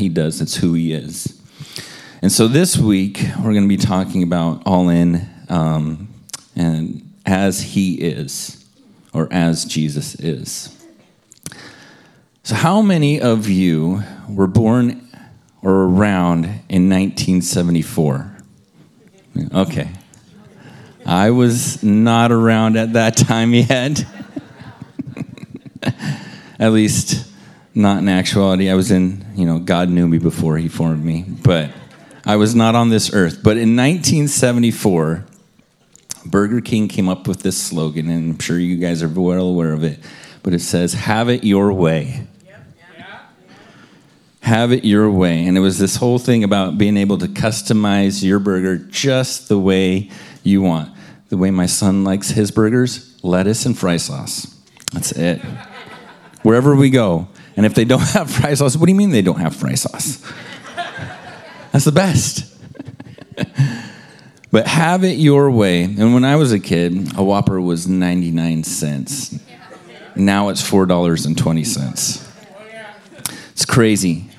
he does, it's who he is. And so this week, we're going to be talking about all in um, and as he is, or as Jesus is. So, how many of you were born or around in 1974? Okay. I was not around at that time yet. at least not in actuality. I was in, you know, God knew me before he formed me, but I was not on this earth. But in 1974, Burger King came up with this slogan, and I'm sure you guys are well aware of it, but it says, Have it your way. Have it your way. And it was this whole thing about being able to customize your burger just the way you want. The way my son likes his burgers lettuce and fry sauce. That's it. Wherever we go. And if they don't have fry sauce, what do you mean they don't have fry sauce? That's the best. but have it your way. And when I was a kid, a Whopper was 99 cents. Now it's $4.20. It's crazy.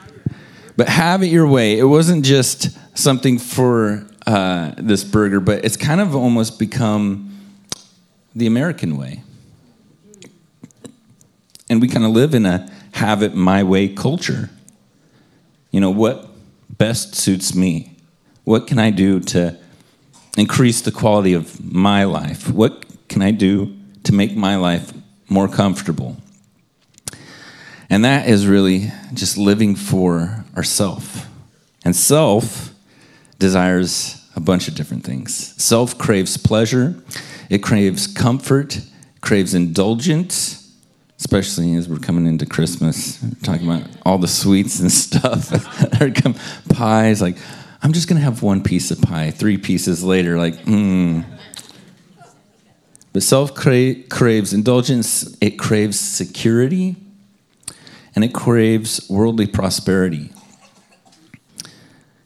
But have it your way. It wasn't just something for uh, this burger, but it's kind of almost become the American way. And we kind of live in a have it my way culture. You know, what best suits me? What can I do to increase the quality of my life? What can I do to make my life more comfortable? And that is really just living for ourself. And self desires a bunch of different things. Self craves pleasure, it craves comfort, craves indulgence, especially as we're coming into Christmas, talking about all the sweets and stuff. pies, like, I'm just gonna have one piece of pie. Three pieces later, like, hmm. But self craves indulgence, it craves security, and it craves worldly prosperity.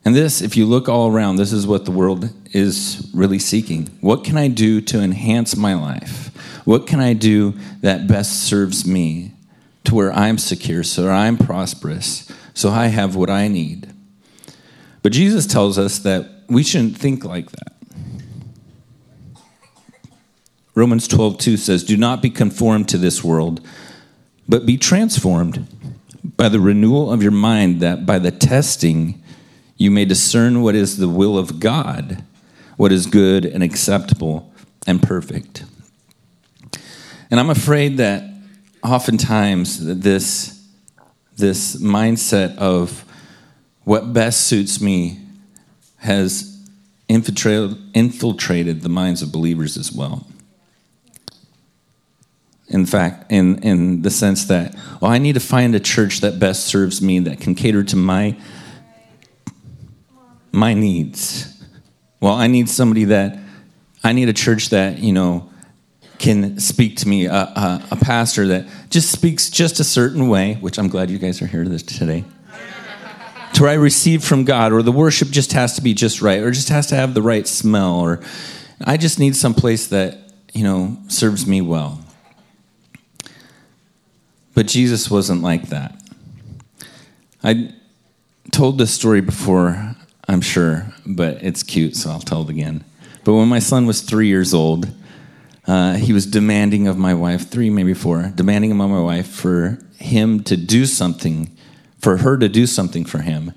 And this, if you look all around, this is what the world is really seeking. What can I do to enhance my life? What can I do that best serves me to where I'm secure, so I'm prosperous, so I have what I need? But Jesus tells us that we shouldn't think like that. Romans 12, 2 says, Do not be conformed to this world, but be transformed by the renewal of your mind, that by the testing you may discern what is the will of God, what is good and acceptable and perfect. And I'm afraid that oftentimes this, this mindset of what best suits me has infiltrated, the minds of believers as well in fact, in, in the sense that, well, I need to find a church that best serves me, that can cater to my, my needs. Well, I need somebody that, I need a church that, you know, can speak to me, a, a, a pastor that just speaks just a certain way, which I'm glad you guys are here today, to where I receive from God, or the worship just has to be just right, or just has to have the right smell, or I just need some place that, you know, serves me well. But Jesus wasn't like that. I told this story before, I'm sure, but it's cute, so I'll tell it again. But when my son was three years old, uh, he was demanding of my wife, three, maybe four, demanding of my wife for him to do something, for her to do something for him.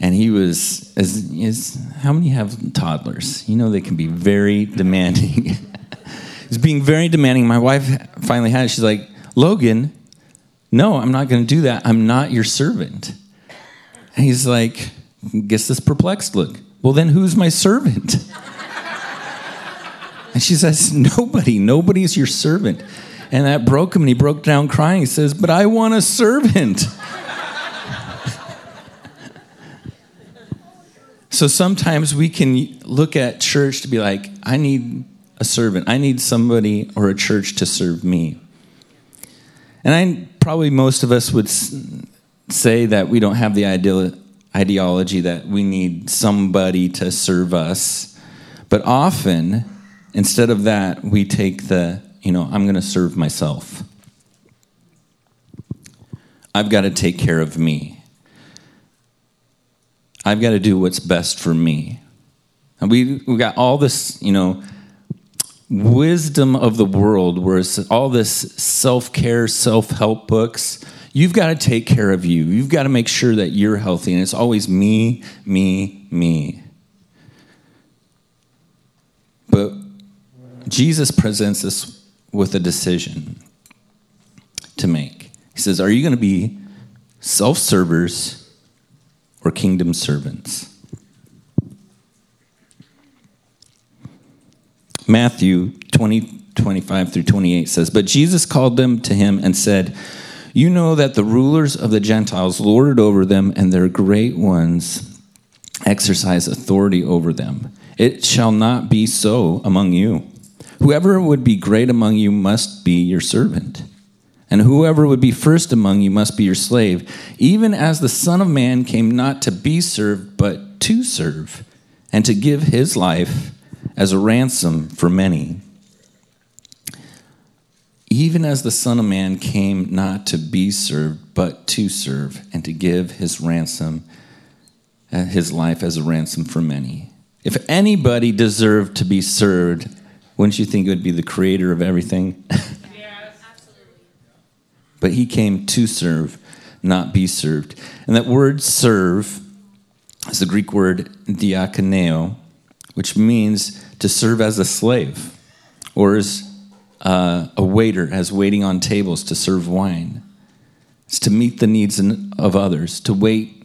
And he was, as, as how many have toddlers? You know, they can be very demanding. He's being very demanding. My wife finally had it. She's like, Logan, no, I'm not going to do that. I'm not your servant. And he's like, gets this perplexed look. Well, then who's my servant? and she says, Nobody. Nobody's your servant. And that broke him, and he broke down crying. He says, But I want a servant. so sometimes we can look at church to be like, I need a servant. I need somebody or a church to serve me. And I probably most of us would say that we don't have the ideal, ideology that we need somebody to serve us. But often, instead of that, we take the, you know, I'm going to serve myself. I've got to take care of me. I've got to do what's best for me. And we we got all this, you know, wisdom of the world where it's all this self-care, self-help books. You've got to take care of you. You've got to make sure that you're healthy and it's always me, me, me. But Jesus presents us with a decision to make. He says, Are you going to be self servers or kingdom servants? Matthew 20, 25 through 28 says, But Jesus called them to him and said, You know that the rulers of the Gentiles lord it over them, and their great ones exercise authority over them. It shall not be so among you. Whoever would be great among you must be your servant, and whoever would be first among you must be your slave, even as the Son of Man came not to be served, but to serve, and to give his life as a ransom for many. Even as the Son of Man came not to be served, but to serve, and to give his ransom, uh, his life as a ransom for many. If anybody deserved to be served, wouldn't you think it would be the creator of everything? yes, absolutely. But he came to serve, not be served. And that word serve is the Greek word diakoneo, which means to serve as a slave or as uh, a waiter, as waiting on tables to serve wine. It's to meet the needs of others, to wait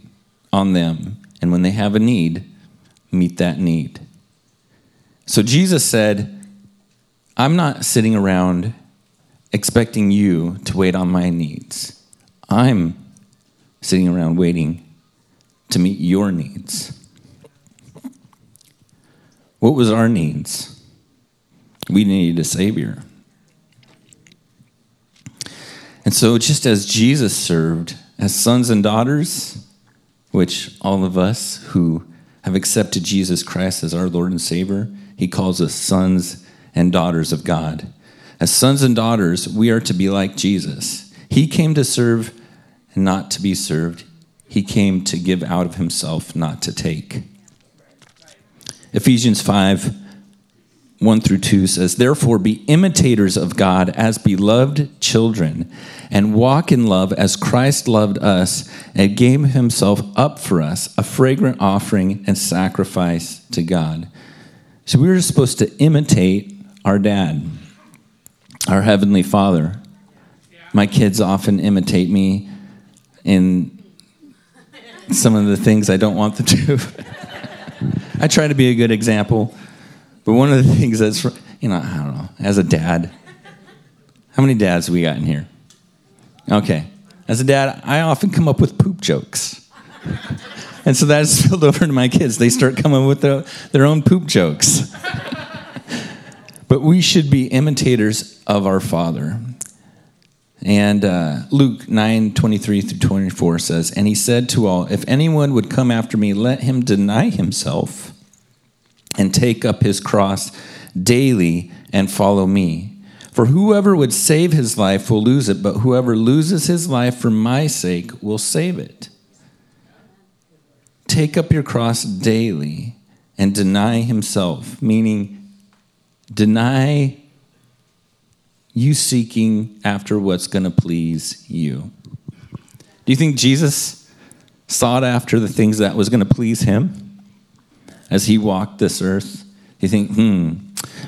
on them, and when they have a need, meet that need. So Jesus said, I'm not sitting around expecting you to wait on my needs. I'm sitting around waiting to meet your needs. What was our needs? We needed a Savior. And so, just as Jesus served as sons and daughters, which all of us who have accepted Jesus Christ as our Lord and Savior, He calls us sons and daughters of God. As sons and daughters, we are to be like Jesus. He came to serve not to be served. He came to give out of himself, not to take. Ephesians 5 1 through 2 says, Therefore be imitators of God as beloved children, and walk in love as Christ loved us and gave himself up for us, a fragrant offering and sacrifice to God. So we were supposed to imitate our dad, our Heavenly Father. My kids often imitate me in some of the things I don't want them to. I try to be a good example. But one of the things that's, you know, I don't know, as a dad, how many dads we got in here? Okay. As a dad, I often come up with poop jokes. and so that's spilled over to my kids. They start coming with their, their own poop jokes. but we should be imitators of our Father. And uh, Luke 9 23 through 24 says, And he said to all, If anyone would come after me, let him deny himself and take up his cross daily and follow me. For whoever would save his life will lose it, but whoever loses his life for my sake will save it. Take up your cross daily and deny himself, meaning deny you seeking after what's going to please you. Do you think Jesus sought after the things that was going to please him? as he walked this earth? You think, hmm,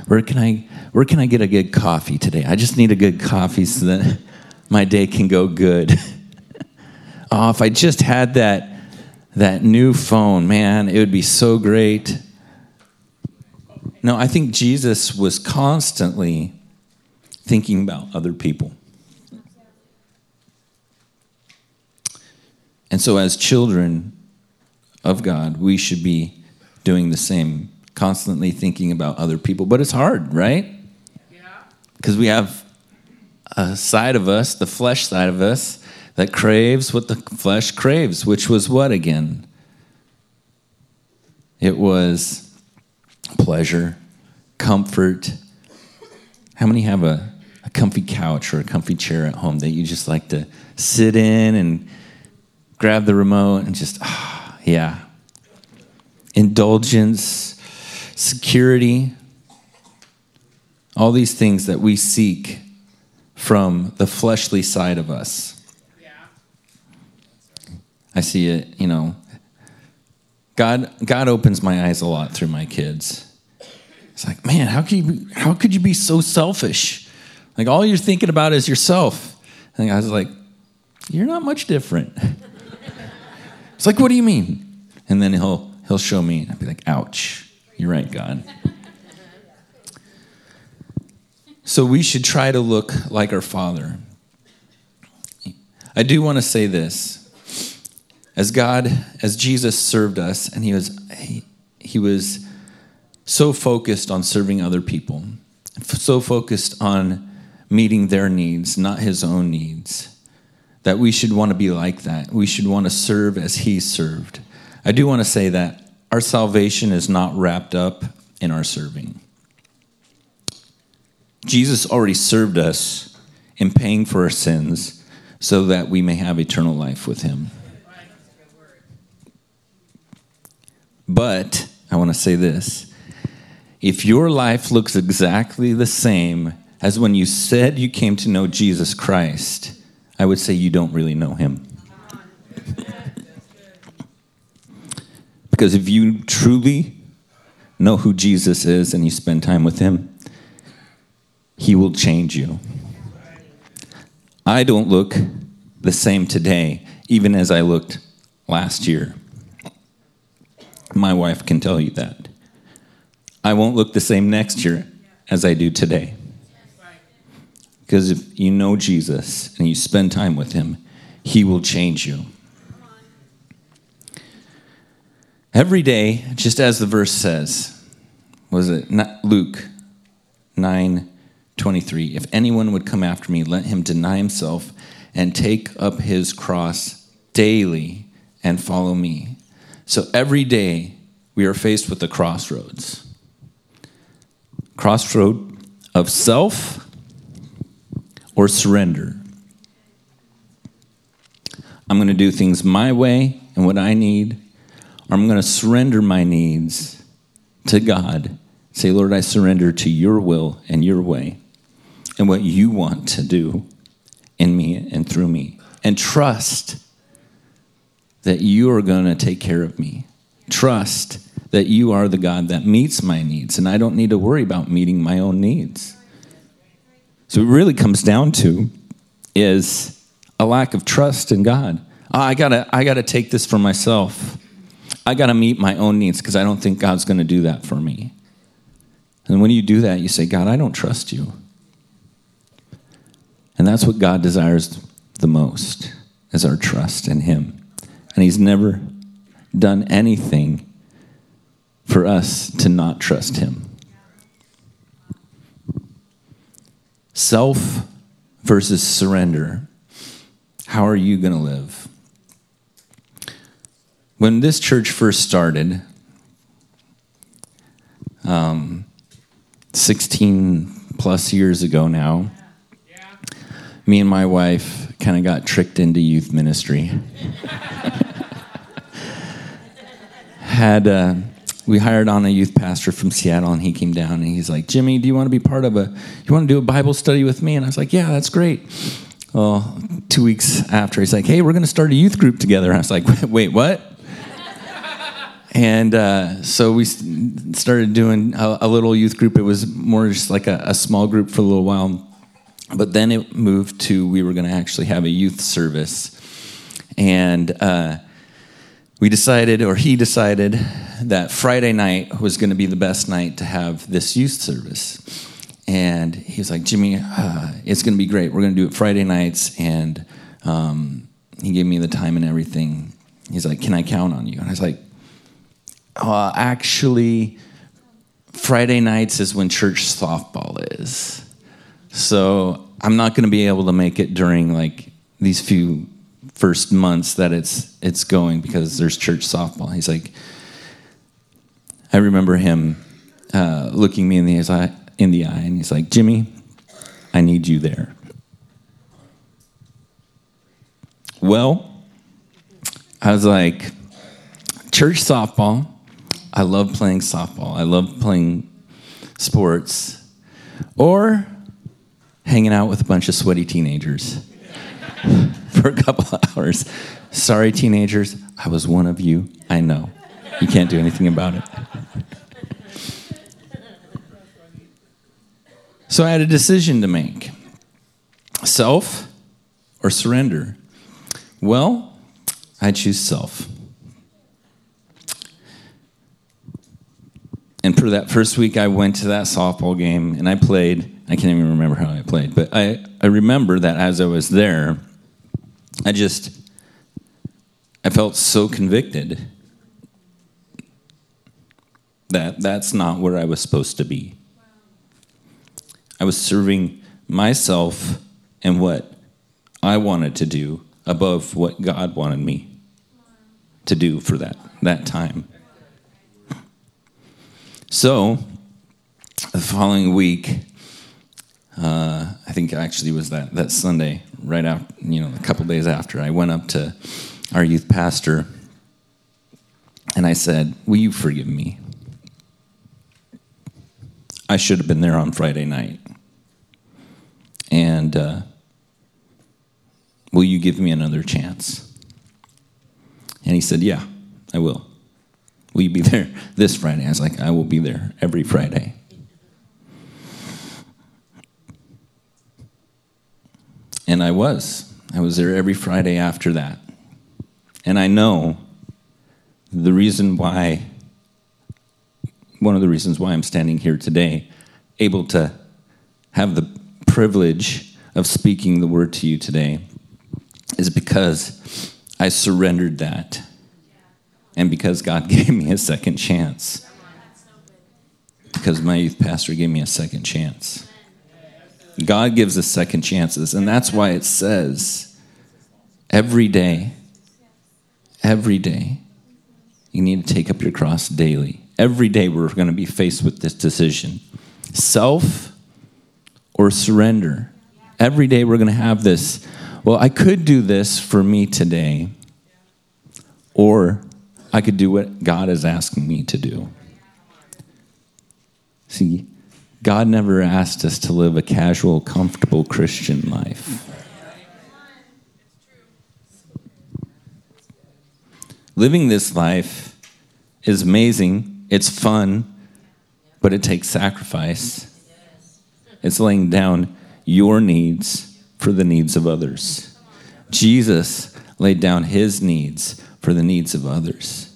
where can I where can I get a good coffee today? I just need a good coffee so that my day can go good. oh, if I just had that that new phone, man, it would be so great. No, I think Jesus was constantly thinking about other people. And so, as children of God, we should be doing the same, constantly thinking about other people. But it's hard, right? Yeah. Because we have a side of us, the flesh side of us, that craves what the flesh craves, which was what again? It was pleasure, comfort. How many have a, a comfy couch or a comfy chair at home that you just like to sit in and grab the remote and just, ah, yeah, indulgence, security, all these things that we seek from the fleshly side of us. Yeah. I see it, you know. God, God opens my eyes a lot through my kids. It's like, man, how could you be, how could you be so selfish? Like all you're thinking about is yourself. And I was like, you're not much different. it's like, what do you mean? And then he'll he'll show me, and I'll be like, ouch, you're right, God. so we should try to look like our Father. I do want to say this. As God, as Jesus served us, and he was he, he was so focused on serving other people, so focused on meeting their needs, not his own needs, that we should want to be like that. We should want to serve as he served. I do want to say that our salvation is not wrapped up in our serving. Jesus already served us in paying for our sins so that we may have eternal life with him. But I want to say this if your life looks exactly the same as when you said you came to know Jesus Christ, I would say you don't really know him. because if you truly know who Jesus is and you spend time with him, he will change you. I don't look the same today, even as I looked last year. My wife can tell you that. I won't look the same next year as I do today. Because if you know Jesus and you spend time with him, he will change you. Every day, just as the verse says, was it Luke 9 23? If anyone would come after me, let him deny himself and take up his cross daily and follow me. So every day, we are faced with the crossroads crossroad of self or surrender. I'm going to do things my way and what I need, or I'm going to surrender my needs to God. Say, Lord, I surrender to your will and your way and what you want to do in me and through me. And trust that you are going to take care of me. Trust that you are the God that meets my needs, and I don't need to worry about meeting my own needs. So it really comes down to is a lack of trust in God. Oh, I gotta, I gotta take this for myself. I gotta meet my own needs because I don't think God's gonna do that for me. And when you do that, you say, God, I don't trust you. And that's what God desires the most is our trust in Him. And He's never done anything for us to not trust Him. Self versus surrender. How are you going to live? When this church first started, um, 16 plus years ago now, me and my wife kind of got tricked into youth ministry. Had uh, we hired on a youth pastor from Seattle, and he came down and he's like, "Jimmy, do you want to be part of a? You want to do a Bible study with me?" And I was like, "Yeah, that's great." Well, two weeks after, he's like, "Hey, we're going to start a youth group together." And I was like, "Wait, what?" and uh, so we started doing a, a, little youth group. It was more just like a, a small group for a little while but then it moved to we were going to actually have a youth service. And uh, we decided, or he decided, that Friday night was going to be the best night to have this youth service. And he was like, Jimmy, uh, it's going to be great. We're going to do it Friday nights. And um, he gave me the time and everything. He's like, Can I count on you? And I was like, uh, Actually, Friday nights is when church softball is. So I'm not going to be able to make it during like these few first months that it's it's going because there's church softball. He's like, I remember him uh, looking me in the eye, in the eye, and he's like, Jimmy, I need you there. Well, I was like, church softball. I love playing softball. I love playing sports. Or hanging out with a bunch of sweaty teenagers for a couple hours. Sorry, teenagers, I was one of you. I know. You can't do anything about it. So I had a decision to make self or surrender. Well, I choose self. And for that first week, I went to that softball game and I played. I can't even remember how I played, but I, I remember that as I was there, I just, I felt so convicted that that's not where I was supposed to be. I was serving myself and what I wanted to do above what God wanted me to do for that, that time. So, the following week, uh, I think actually was that, that Sunday, right after, you know, a couple days after, I went up to our youth pastor and I said, Will you forgive me? I should have been there on Friday night. And uh, will you give me another chance? And he said, Yeah, I will. Will you be there this Friday? I was like, I will be there every Friday. And I was. I was there every Friday after that. And I know the reason why, one of the reasons why I'm standing here today, able to have the privilege of speaking the word to you today, is because I surrendered that. And because God gave me a second chance. Because my youth pastor gave me a second chance. God gives us second chances. And that's why it says every day, every day, you need to take up your cross daily. Every day, we're going to be faced with this decision self or surrender. Every day, we're going to have this. Well, I could do this for me today, or I could do what God is asking me to do. See, God never asked us to live a casual, comfortable Christian life. Living this life is amazing, it's fun, but it takes sacrifice. It's laying down your needs for the needs of others. Jesus laid down his needs for the needs of others.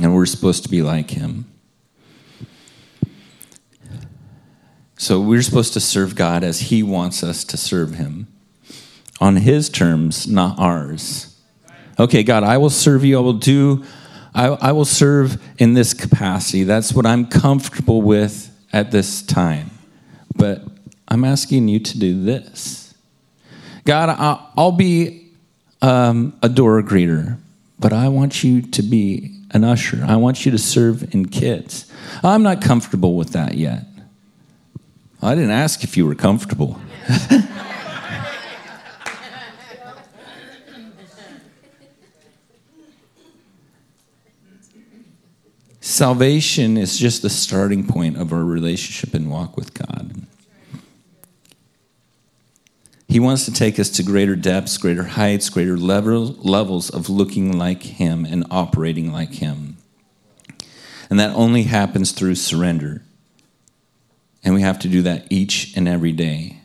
And we're supposed to be like him. So we're supposed to serve God as He wants us to serve Him on His terms, not ours. Okay, God, I will serve you. I will do, I, I will serve in this capacity. That's what I'm comfortable with at this time. But I'm asking you to do this. God, I'll be um, a door greeter, but I want you to be an usher. I want you to serve in kids. I'm not comfortable with that yet. I didn't ask if you were comfortable. Salvation is just the starting point of our relationship and walk with God. He wants to take us to greater depths, greater heights, greater level, levels of looking like Him and operating like Him. And that only happens through surrender. And we have to do that each and every day.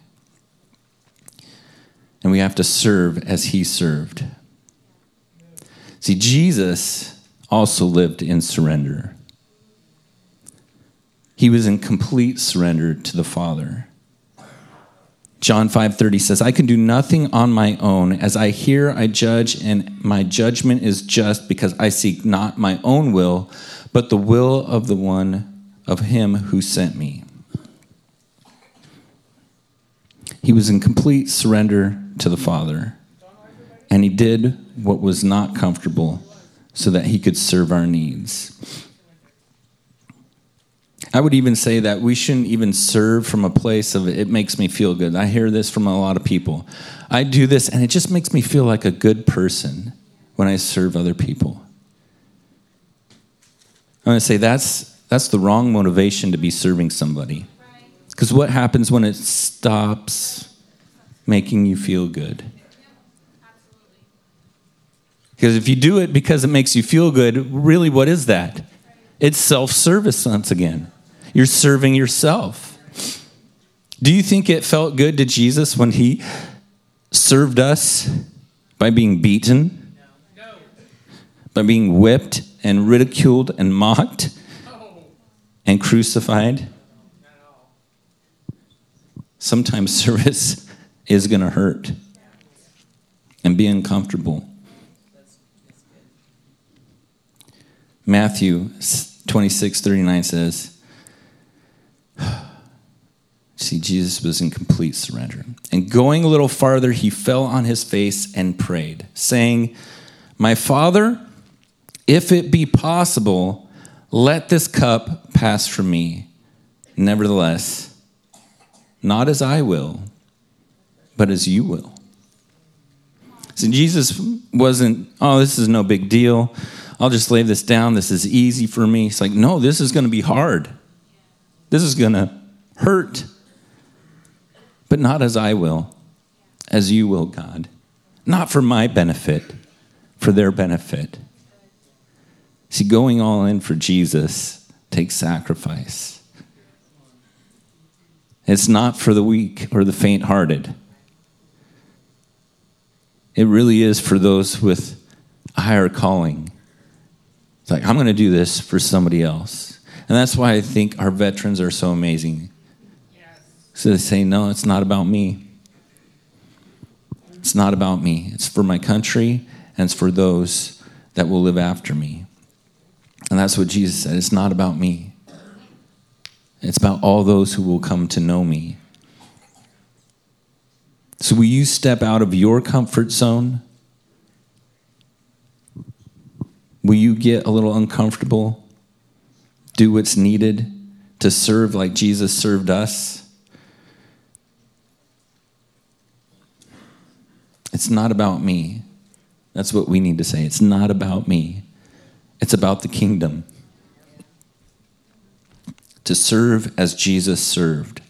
And we have to serve as he served. See, Jesus also lived in surrender. He was in complete surrender to the Father. John 5:30 says, "I can do nothing on my own. As I hear, I judge, and my judgment is just because I seek not my own will, but the will of the one of him who sent me." He was in complete surrender to the Father. And he did what was not comfortable so that he could serve our needs. I would even say that we shouldn't even serve from a place of it makes me feel good. I hear this from a lot of people. I do this and it just makes me feel like a good person when I serve other people. I'm going to say that's that's the wrong motivation to be serving somebody. Because what happens when it stops making you feel good? Because if you do it because it makes you feel good, really, what is that? It's self service once again. You're serving yourself. Do you think it felt good to Jesus when he served us by being beaten, by being whipped and ridiculed and mocked and crucified? Sometimes service is going to hurt and be uncomfortable. Matthew 26 39 says, See, Jesus was in complete surrender. And going a little farther, he fell on his face and prayed, saying, My Father, if it be possible, let this cup pass from me. Nevertheless, not as I will, but as you will. So Jesus wasn't, oh, this is no big deal. I'll just lay this down. This is easy for me. It's like, no, this is going to be hard. This is going to hurt but not as I will, as you will, God. Not for my benefit, for their benefit. See, going all in for Jesus takes sacrifice. It's not for the weak or the faint hearted. It really is for those with a higher calling. It's like, I'm going to do this for somebody else. And that's why I think our veterans are so amazing. So they say, no, it's not about me. It's not about me. It's for my country and it's for those that will live after me. And that's what Jesus said. It's not about me. It's about all those who will come to know me. So, will you step out of your comfort zone? Will you get a little uncomfortable? Do what's needed to serve like Jesus served us? It's not about me. That's what we need to say. It's not about me, it's about the kingdom. To serve as Jesus served.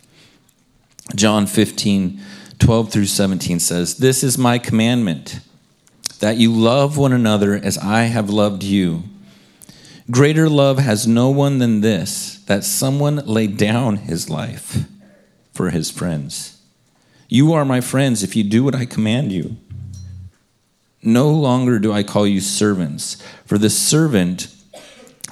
John 15, 12 through 17 says, This is my commandment, that you love one another as I have loved you. Greater love has no one than this, that someone lay down his life for his friends. You are my friends if you do what I command you. No longer do I call you servants, for the servant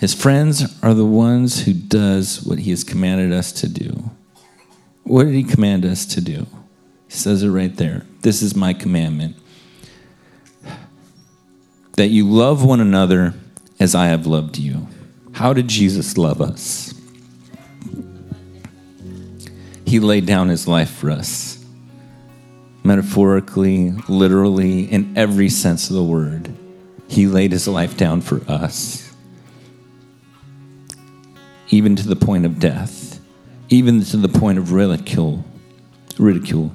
His friends are the ones who does what he has commanded us to do. What did he command us to do? He says it right there. This is my commandment. That you love one another as I have loved you. How did Jesus love us? He laid down his life for us metaphorically, literally, in every sense of the word. He laid his life down for us, even to the point of death, even to the point of ridicule. Ridicule.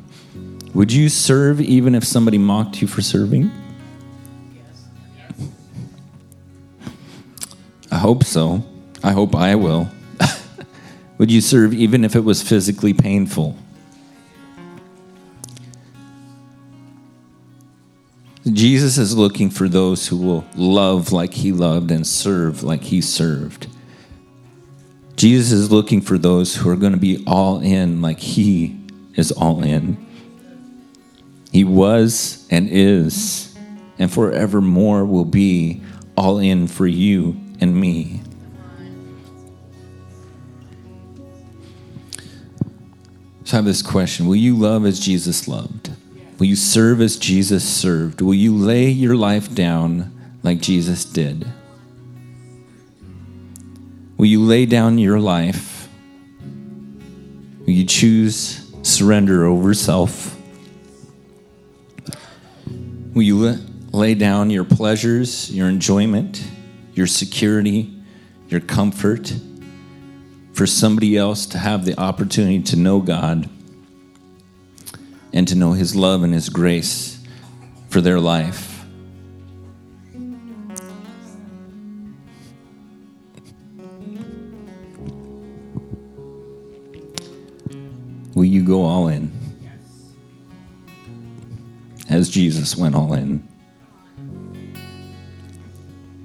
Would you serve even if somebody mocked you for serving? I hope so. I hope I will. Would you serve even if it was physically painful? Jesus is looking for those who will love like he loved and serve like he served. Jesus is looking for those who are going to be all in like he is all in. He was and is, and forevermore will be all in for you and me. So I have this question Will you love as Jesus loved? Will you serve as Jesus served? Will you lay your life down like Jesus did? Will you lay down your life? Will you choose surrender over self? Will you lay down your pleasures, your enjoyment, your security, your comfort for somebody else to have the opportunity to know God and to know His love and His grace for their life? Go all in? As Jesus went all in.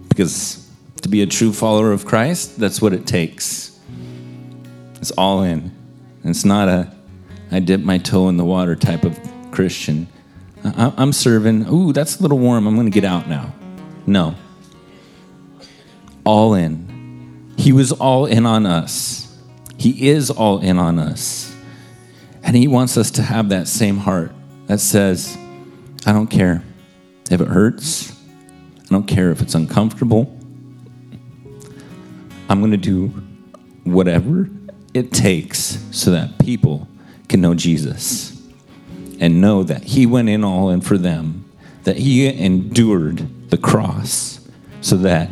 Because to be a true follower of Christ, that's what it takes. It's all in. It's not a I dip my toe in the water type of Christian. I, am serving. Ooh, that's a little warm. I'm going to get out now. No. All in. He was all in on us. He is all in on us. And He wants us to have that same heart that says, I don't care if it hurts, I don't care if it's uncomfortable. I'm going to do whatever it takes so that people can know Jesus and know that He went in all in for them, that He endured the cross so that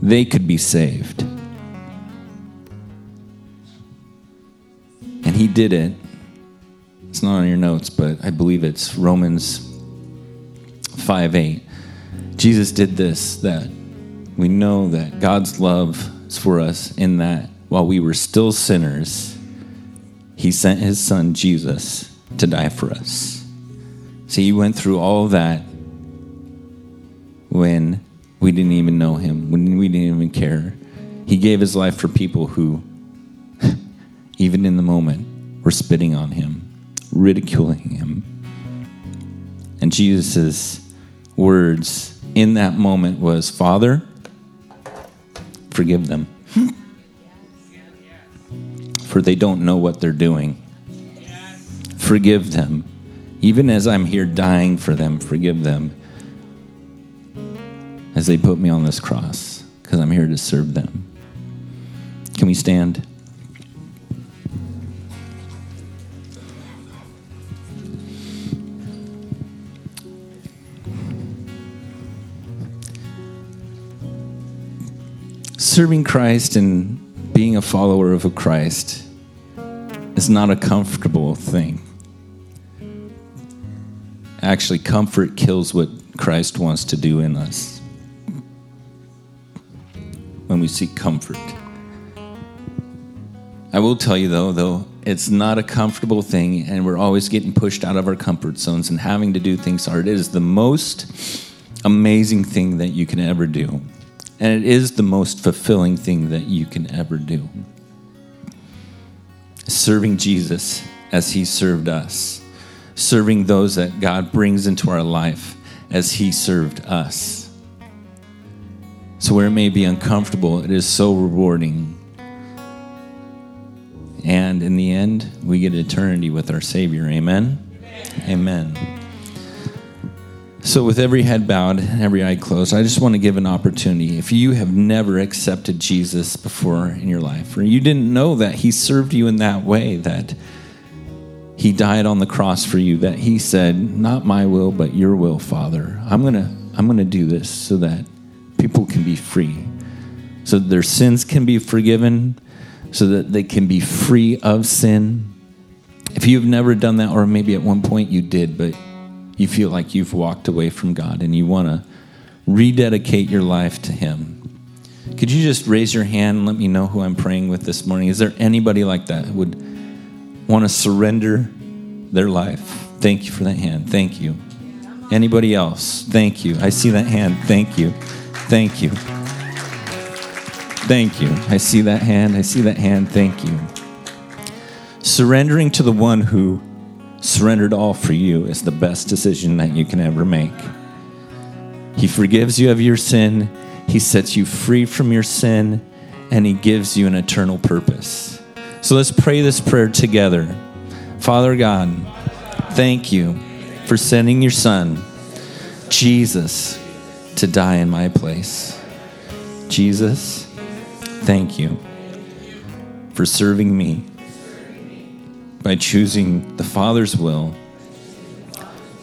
they could be saved. And He did it it's not on your notes, but I believe it's Romans 5 8. Jesus did this that we know that God's love is for us in that while we were still sinners, he sent his son Jesus to die for us. See, he went through all that when we didn't even know him, when we didn't even care. He gave his life for people who, even in the moment, were spitting on him ridiculing him. And Jesus' words in that moment was, Father, forgive them. For they don't know what they're doing. Forgive them. Even as I'm here dying for them, forgive them. As they put me on this cross, because I'm here to serve them. Can we stand? Serving Christ and being a follower of Christ is not a comfortable thing. Actually, comfort kills what Christ wants to do in us. When we seek comfort. I will tell you though, though, it's not a comfortable thing, and we're always getting pushed out of our comfort zones and having to do things hard. It is the most amazing thing that you can ever do. And it is the most fulfilling thing that you can ever do. Serving Jesus as he served us, serving those that God brings into our life as he served us. So, where it may be uncomfortable, it is so rewarding. And in the end, we get eternity with our Savior. Amen. Amen. Amen. So, with every head bowed and every eye closed, I just want to give an opportunity. If you have never accepted Jesus before in your life, or you didn't know that He served you in that way, that He died on the cross for you, that He said, Not my will, but your will, Father. I'm going to, I'm going to do this so that people can be free, so that their sins can be forgiven, so that they can be free of sin. If you've never done that, or maybe at one point you did, but you feel like you've walked away from God and you want to rededicate your life to Him, could you just raise your hand and let me know who I'm praying with this morning? Is there anybody like that who would want to surrender their life? Thank you for that hand. Thank you. Anybody else? Thank you. I see that hand. Thank you. Thank you. Thank you. I see that hand. I see that hand. Thank you. Surrendering to the one who surrendered all for you is the best decision that you can ever make. He forgives you of your sin, He sets you free from your sin, and He gives you an eternal purpose. So let's pray this prayer together. Father God, thank you for sending your Son, Jesus, to die in my place. Jesus, thank you. for serving me by choosing the Father's will,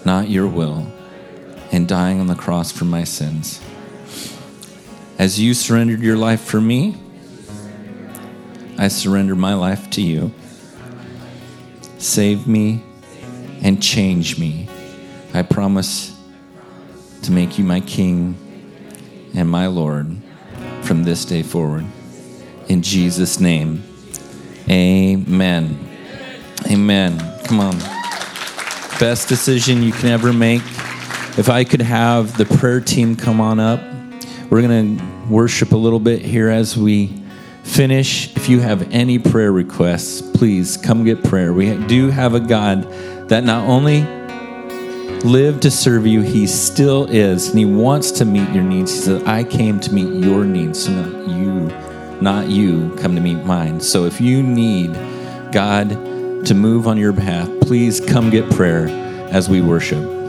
not your will, and dying on the cross for my sins. As you surrendered your life for me, I surrender my life to you. Save me and change me. I promise to make you my King and my Lord from this day forward. In Jesus' name, amen. Amen. Come on. Best decision you can ever make. If I could have the prayer team come on up, we're going to worship a little bit here as we finish. If you have any prayer requests, please come get prayer. We do have a God that not only lived to serve you, He still is, and He wants to meet your needs. He said, I came to meet your needs, so not you, not you come to meet mine. So if you need God, to move on your behalf, please come get prayer as we worship.